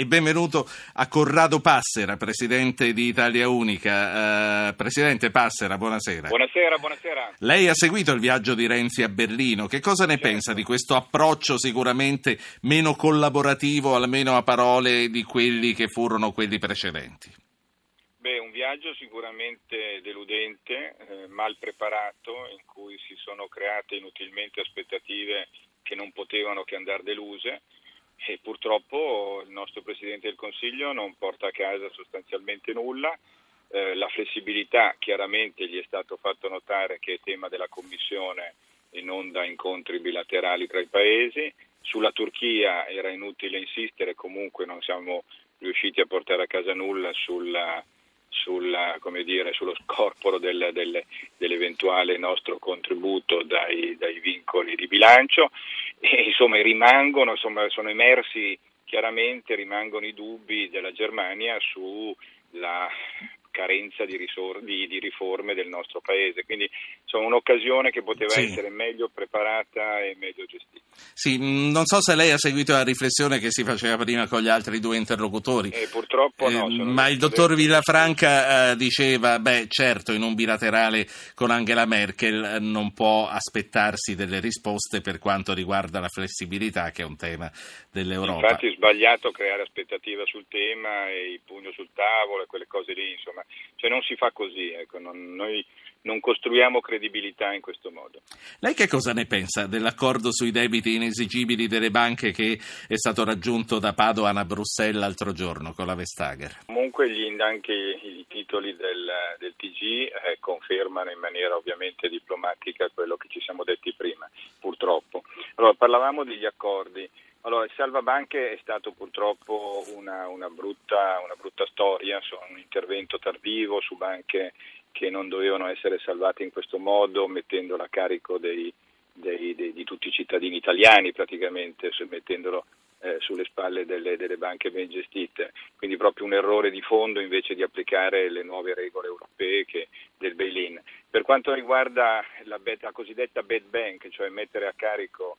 E benvenuto a Corrado Passera, presidente di Italia Unica. Uh, presidente Passera, buonasera. Buonasera, buonasera. Lei ha seguito il viaggio di Renzi a Berlino. Che cosa ne certo. pensa di questo approccio sicuramente meno collaborativo, almeno a parole, di quelli che furono quelli precedenti? Beh, un viaggio sicuramente deludente, eh, mal preparato, in cui si sono create inutilmente aspettative che non potevano che andare deluse e purtroppo il nostro Presidente del Consiglio non porta a casa sostanzialmente nulla. Eh, la flessibilità chiaramente gli è stato fatto notare che è tema della Commissione e non da incontri bilaterali tra i paesi. Sulla Turchia era inutile insistere, comunque non siamo riusciti a portare a casa nulla sulla, sulla, dire, sullo scorporo del, del, dell'eventuale nostro contributo dai, dai vincoli di bilancio insomma rimangono, insomma, sono emersi chiaramente, rimangono i dubbi della Germania sulla carenza di, risor- di, di, riforme del nostro paese. Quindi insomma, un'occasione che poteva sì. essere meglio preparata e meglio gestita. Sì, mm, non so se lei ha seguito la riflessione che si faceva prima con gli altri due interlocutori. Eh, purtroppo no. Eh, ma il dottor Villafranca eh, diceva, beh certo in un bilaterale con Angela Merkel eh, non può aspettarsi delle risposte per quanto riguarda la flessibilità che è un tema dell'Europa. Infatti è sbagliato creare aspettativa sul tema e il pugno sul tavolo e quelle cose lì, insomma cioè non si fa così, ecco, non, noi non costruiamo credibilità in questo modo. Lei che cosa ne pensa dell'accordo sui debiti inesigibili delle banche che è stato raggiunto da Padoan a Bruxelles l'altro giorno con la Vestager? Comunque gli, anche i titoli del, del TG eh, confermano in maniera ovviamente diplomatica quello che ci siamo detti prima, purtroppo. Allora, parlavamo degli accordi. Allora, il salvabanche è stato purtroppo una, una, brutta, una brutta storia, un intervento tardivo su banche che non dovevano essere salvate in questo modo, mettendola a carico dei, dei, dei, di tutti i cittadini italiani praticamente, mettendolo eh, sulle spalle delle, delle, banche ben gestite. Quindi proprio un errore di fondo invece di applicare le nuove regole europee che, del bail-in. Per quanto riguarda la, la cosiddetta bad bank, cioè mettere a carico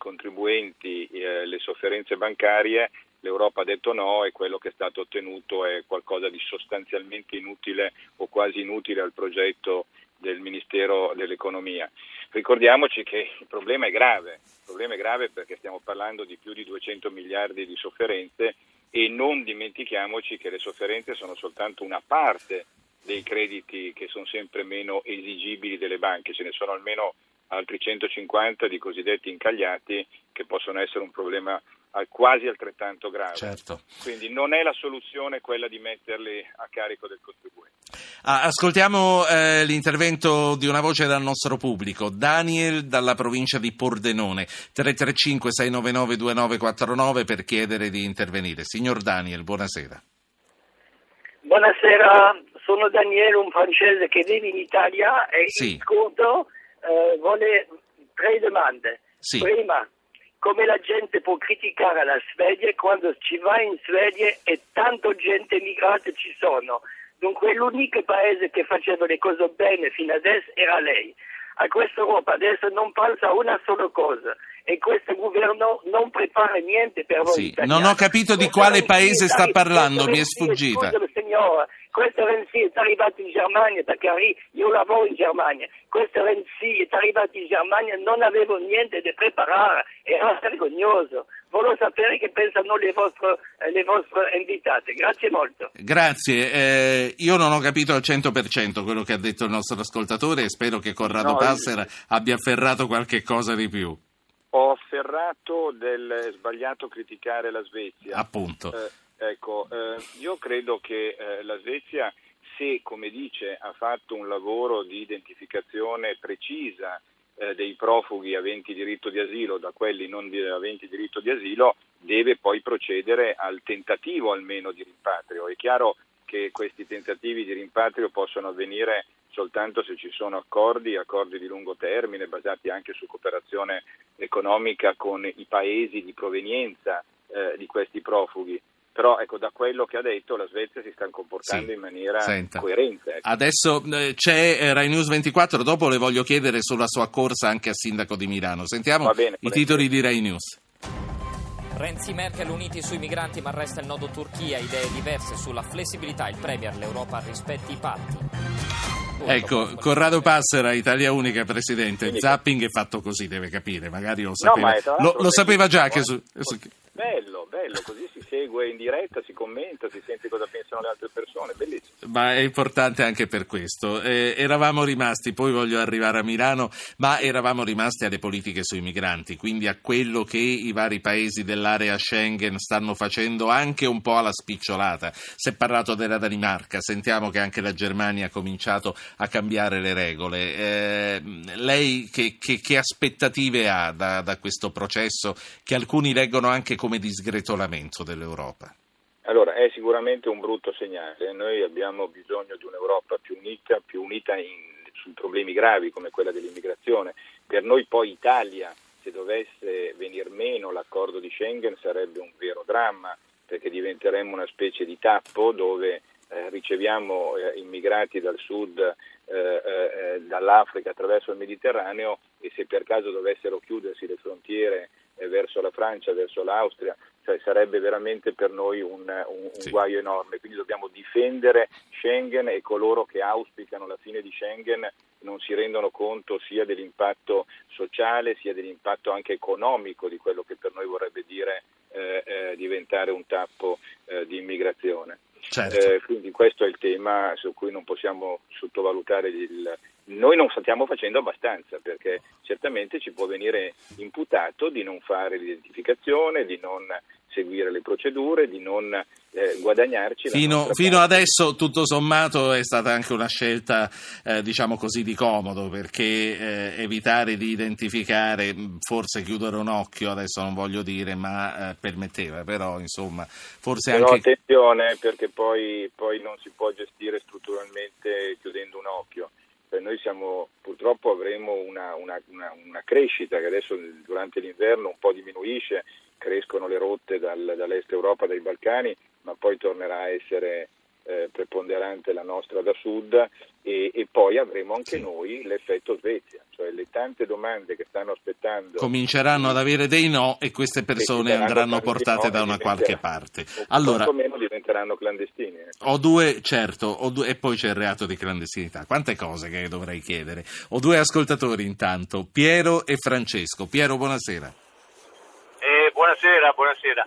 contribuenti eh, le sofferenze bancarie, l'Europa ha detto no e quello che è stato ottenuto è qualcosa di sostanzialmente inutile o quasi inutile al progetto del Ministero dell'Economia. Ricordiamoci che il problema è grave, il problema è grave perché stiamo parlando di più di 200 miliardi di sofferenze e non dimentichiamoci che le sofferenze sono soltanto una parte dei crediti che sono sempre meno esigibili delle banche, ce ne sono almeno altri 150 di cosiddetti incagliati che possono essere un problema quasi altrettanto grave. Certo. Quindi non è la soluzione quella di metterli a carico del contribuente. Ah, ascoltiamo eh, l'intervento di una voce dal nostro pubblico, Daniel dalla provincia di Pordenone, 335-699-2949 per chiedere di intervenire. Signor Daniel, buonasera. Buonasera, sono Daniele, un francese che vive in Italia e sì. il sconto eh, vuole tre domande. Sì. Prima, come la gente può criticare la Svezia quando ci va in Svezia e tanto gente migrata ci sono. Dunque l'unico paese che faceva le cose bene fino adesso era lei. A questa Europa adesso non pensa una sola cosa e questo governo non prepara niente per voi. Sì, non ho capito di quale paese sta parlando, mi è sfuggita. Signora, questo Renzi è arrivato in Germania perché io lavoro in Germania. Questo Renzi è arrivato in Germania, non avevo niente da preparare, era vergognoso. Volevo sapere che pensano le vostre, eh, le vostre invitate. Grazie molto. Grazie. Eh, io non ho capito al 100% quello che ha detto il nostro ascoltatore e spero che Corrado no, Passera abbia afferrato qualche cosa di più. Ho afferrato del sbagliato criticare la Svezia. Appunto. Eh, Ecco, eh, io credo che eh, la Svezia, se come dice ha fatto un lavoro di identificazione precisa eh, dei profughi aventi diritto di asilo da quelli non aventi diritto di asilo, deve poi procedere al tentativo almeno di rimpatrio. È chiaro che questi tentativi di rimpatrio possono avvenire soltanto se ci sono accordi, accordi di lungo termine basati anche su cooperazione economica con i paesi di provenienza eh, di questi profughi però ecco, da quello che ha detto la Svezia si sta comportando sì. in maniera Senta. coerente. Ecco. Adesso eh, c'è eh, Rai News 24, dopo le voglio chiedere sulla sua corsa anche a sindaco di Milano. Sentiamo bene, i titoli di Rai News. Renzi e Merkel uniti sui migranti ma resta il nodo Turchia, idee diverse sulla flessibilità, il Premier, l'Europa rispetti i patti. Ecco, Corrado Passera, Italia Unica, Presidente, il zapping è fatto così, deve capire, magari lo No, sapeva, tra lo, lo sapeva già che su, su- Bello, bello, così si segue in diretta, si commenta, si sente cosa pensano le altre persone, bellissimo. ma è importante anche per questo. Eh, eravamo rimasti, poi voglio arrivare a Milano, ma eravamo rimasti alle politiche sui migranti, quindi a quello che i vari paesi dell'area Schengen stanno facendo anche un po' alla spicciolata. Si è parlato della Danimarca, sentiamo che anche la Germania ha cominciato a cambiare le regole. Eh, lei che, che- che aspettative ha da, da questo processo che alcuni leggono anche come disgretolamento dell'Europa? Allora, è sicuramente un brutto segnale. Noi abbiamo bisogno di un'Europa più unita, più unita in- su problemi gravi come quella dell'immigrazione. Per noi poi Italia, se dovesse venir meno l'accordo di Schengen, sarebbe un vero dramma, perché diventeremmo una specie di tappo dove eh, riceviamo eh, immigrati dal sud, eh, eh, eh, dall'Africa attraverso il Mediterraneo e se per caso dovessero chiudersi le frontiere verso la Francia, verso l'Austria, cioè sarebbe veramente per noi un, un- un Sì. guaio enorme. Quindi dobbiamo difendere Schengen e coloro che auspicano la fine di Schengen non si rendono conto sia dell'impatto sociale sia dell'impatto anche economico di quello che per noi vorrebbe dire eh, eh, diventare un tappo eh, di immigrazione. Certo. Eh, quindi questo è il tema su cui non possiamo sottovalutare il... Noi non stiamo facendo abbastanza perché certamente ci può venire imputato di non fare l'identificazione, di non seguire le procedure, di non eh, guadagnarci. Fino, fino adesso, tutto sommato, è stata anche una scelta, eh, diciamo così, di comodo, perché eh, evitare di identificare, mh, forse chiudere un occhio, adesso non voglio dire, ma eh, permetteva, però, insomma, forse Però anche... attenzione perché poi, poi non si può gestire strutturalmente chiudendo un occhio. Cioè, noi siamo, purtroppo avremo una, una- una- una crescita che adesso durante l'inverno un po' diminuisce, crescono le rotte dal- dall'est Europa, dai Balcani, ma poi tornerà a essere eh, preponderante la nostra da sud e, e poi avremo anche Sì. noi l'effetto Svezia, cioè le tante domande che stanno aspettando Cominceranno ad avere dei no e queste persone andranno portate no da una qualche parte. Allora, quantomeno diventeranno clandestini. eh. Ho due, certo, ho due- e poi c'è il reato di clandestinità. Quante cose che dovrei chiedere. Ho due ascoltatori intanto, Piero e Francesco. Piero, buonasera. Buonasera, buonasera.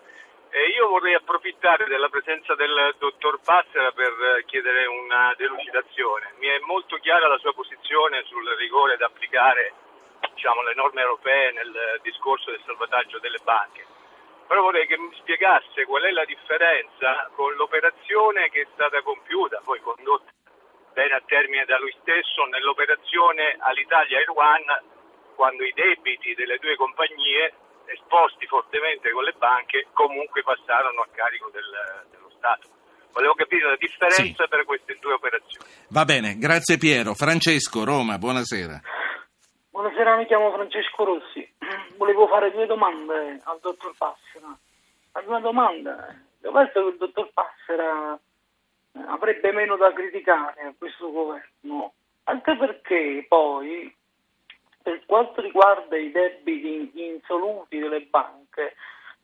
Eh, io vorrei approfittare della presenza del dottor Passera per eh, chiedere una delucidazione. Mi è molto chiara la sua posizione sul rigore da applicare diciamo, le norme europee nel discorso del salvataggio delle banche. Però vorrei che mi spiegasse qual è la differenza con l'operazione che è stata compiuta, poi condotta bene a termine da lui stesso, nell'operazione all'Italia Air One, quando i debiti delle due compagnie esposti fortemente con le banche comunque passarono a carico del- dello Stato. Volevo capire la differenza Sì. per queste due operazioni. Va bene, grazie Piero. Francesco, Roma, buonasera. Buonasera, mi chiamo Francesco Rossi. Volevo fare due domande al dottor Passera. La prima domanda, io penso che il dottor Passera eh, avrebbe meno da criticare a questo governo, anche perché poi, per quanto riguarda i debiti insoluti delle banche,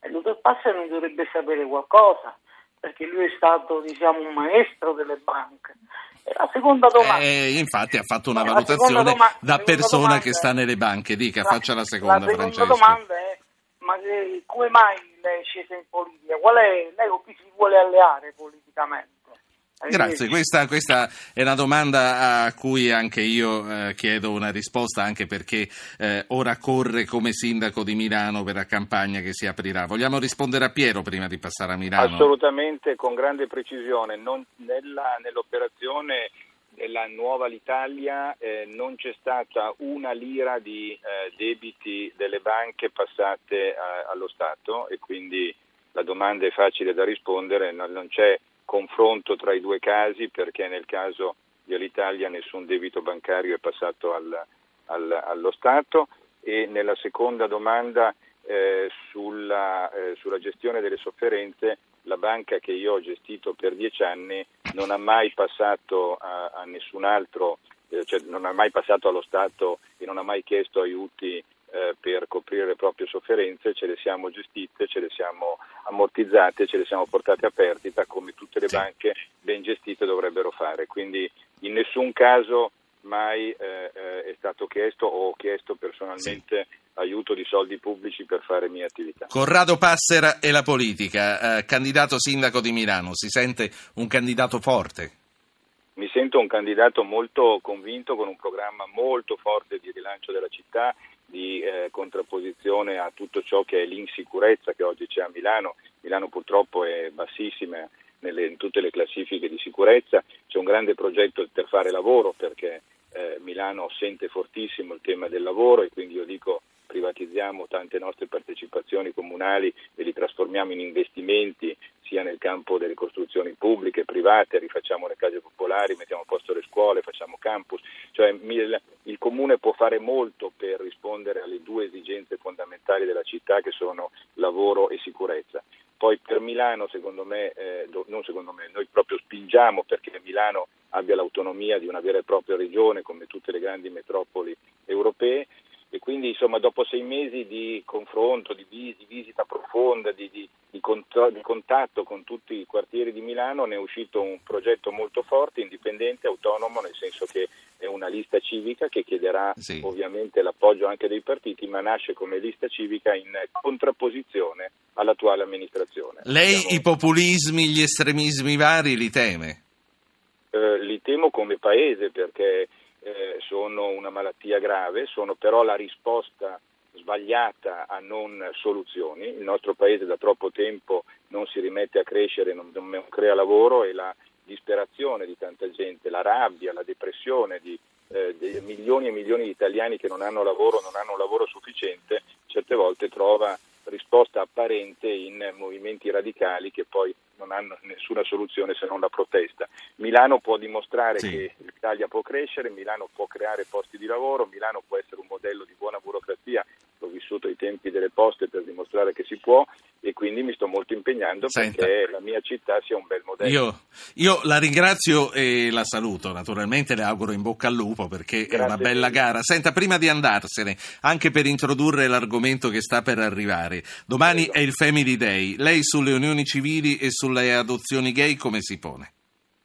il dottor Passera ne dovrebbe sapere qualcosa, perché lui è stato, diciamo, un maestro delle banche. E la seconda domanda... Eh, infatti ha fatto una La valutazione doma- da persona domanda che sta nelle banche. Dica, La- faccia la seconda, La seconda domanda è: ma che- come mai lei è scesa in politica? Qual è, lei con chi si vuole alleare politicamente? Grazie, questa, questa è una domanda a cui anche io eh, chiedo una risposta, anche perché eh, ora corre come sindaco di Milano per la campagna che si aprirà. Vogliamo rispondere a Piero prima di passare a Milano? Assolutamente, con grande precisione. Non- nella- nell'operazione della nuova l'Italia eh, non c'è stata una lira di eh, debiti delle banche passate a- allo Stato e quindi la domanda è facile da rispondere, non, non c'è confronto tra i due casi perché nel caso di Alitalia nessun debito bancario è passato al- al- allo Stato. E nella seconda domanda eh, sulla, eh, sulla gestione delle sofferenze la banca che io ho gestito per dieci anni non ha mai passato a, a nessun altro, eh, cioè non ha mai passato allo Stato e non ha mai chiesto aiuti eh, per coprire le proprie sofferenze, ce le siamo gestite, ce le siamo ammortizzate, ce le siamo portate a perdita come tutte le Sì. banche ben gestite dovrebbero fare. Quindi in nessun caso mai eh, eh, è stato chiesto o ho chiesto personalmente aiuto di soldi pubblici per fare mie attività. Corrado Passera e la politica, eh, candidato sindaco di Milano, si sente un candidato forte? Mi sento un candidato molto convinto con un programma molto forte di rilancio della città, di eh, contrapposizione a tutto ciò che è l'insicurezza che oggi c'è a Milano. Milano purtroppo è bassissima nelle- in tutte le classifiche di sicurezza, c'è un grande progetto per fare lavoro perché eh, Milano sente fortissimo il tema del lavoro e quindi io dico privatizziamo tante nostre partecipazioni comunali e li trasformiamo in investimenti sia nel campo delle costruzioni pubbliche, private, rifacciamo le case popolari, mettiamo a posto le scuole, facciamo campus, cioè il, comune può fare molto per rispondere alle due esigenze fondamentali della città che sono lavoro e sicurezza. Poi per Milano, secondo me, eh, non secondo me, noi proprio spingiamo perché Milano abbia l'autonomia di una vera e propria regione come tutte le grandi metropoli europee e quindi insomma dopo sei mesi di confronto, di, vis- di visita profonda, di, di- di cont- di contatto con tutti i quartieri di Milano ne è uscito un progetto molto forte, indipendente, autonomo, nel senso che è una lista civica che chiederà Sì. ovviamente l'appoggio anche dei partiti, ma nasce come lista civica in contrapposizione all'attuale amministrazione. Lei Abbiamo- i populismi, gli estremismi vari li teme? eh, li temo come paese perché eh, sono una malattia grave, sono però la risposta sbagliata a non soluzioni. Il nostro paese da troppo tempo non si rimette a crescere, non, non crea lavoro e la disperazione di tanta gente, la rabbia, la depressione di, eh, di milioni e milioni di italiani che non hanno lavoro, non hanno un lavoro sufficiente, certe volte trova risposta apparente in movimenti radicali che poi non hanno nessuna soluzione se non la protesta. Milano può dimostrare Sì. che l'Italia può crescere, Milano può creare posti di lavoro, Milano può essere un modello di buona burocrazia, l'ho vissuto ai tempi delle poste per dimostrare che si può quindi mi sto molto impegnando Senta. perché la mia città sia un bel modello. Io, io la ringrazio e la saluto, naturalmente le auguro in bocca al lupo perché è Grazie una bella gara. Senta, prima di andarsene, anche per introdurre l'argomento che sta per arrivare, domani Prego. è il Family Day, lei sulle unioni civili e sulle adozioni gay come si pone?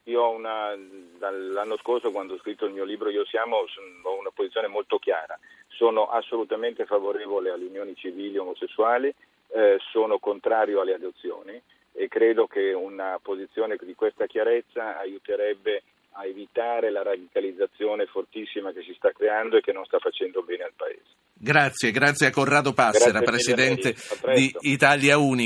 Io ho una, dall'anno scorso quando ho scritto il mio libro Io siamo ho una posizione molto chiara. Sono assolutamente favorevole alle unioni civili omosessuali, eh, sono contrario alle adozioni e credo che una posizione di questa chiarezza aiuterebbe a evitare la radicalizzazione fortissima che si sta creando e che non sta facendo bene al Paese. Grazie, grazie a Corrado Passera, Grazie presidente di. Italia Unica.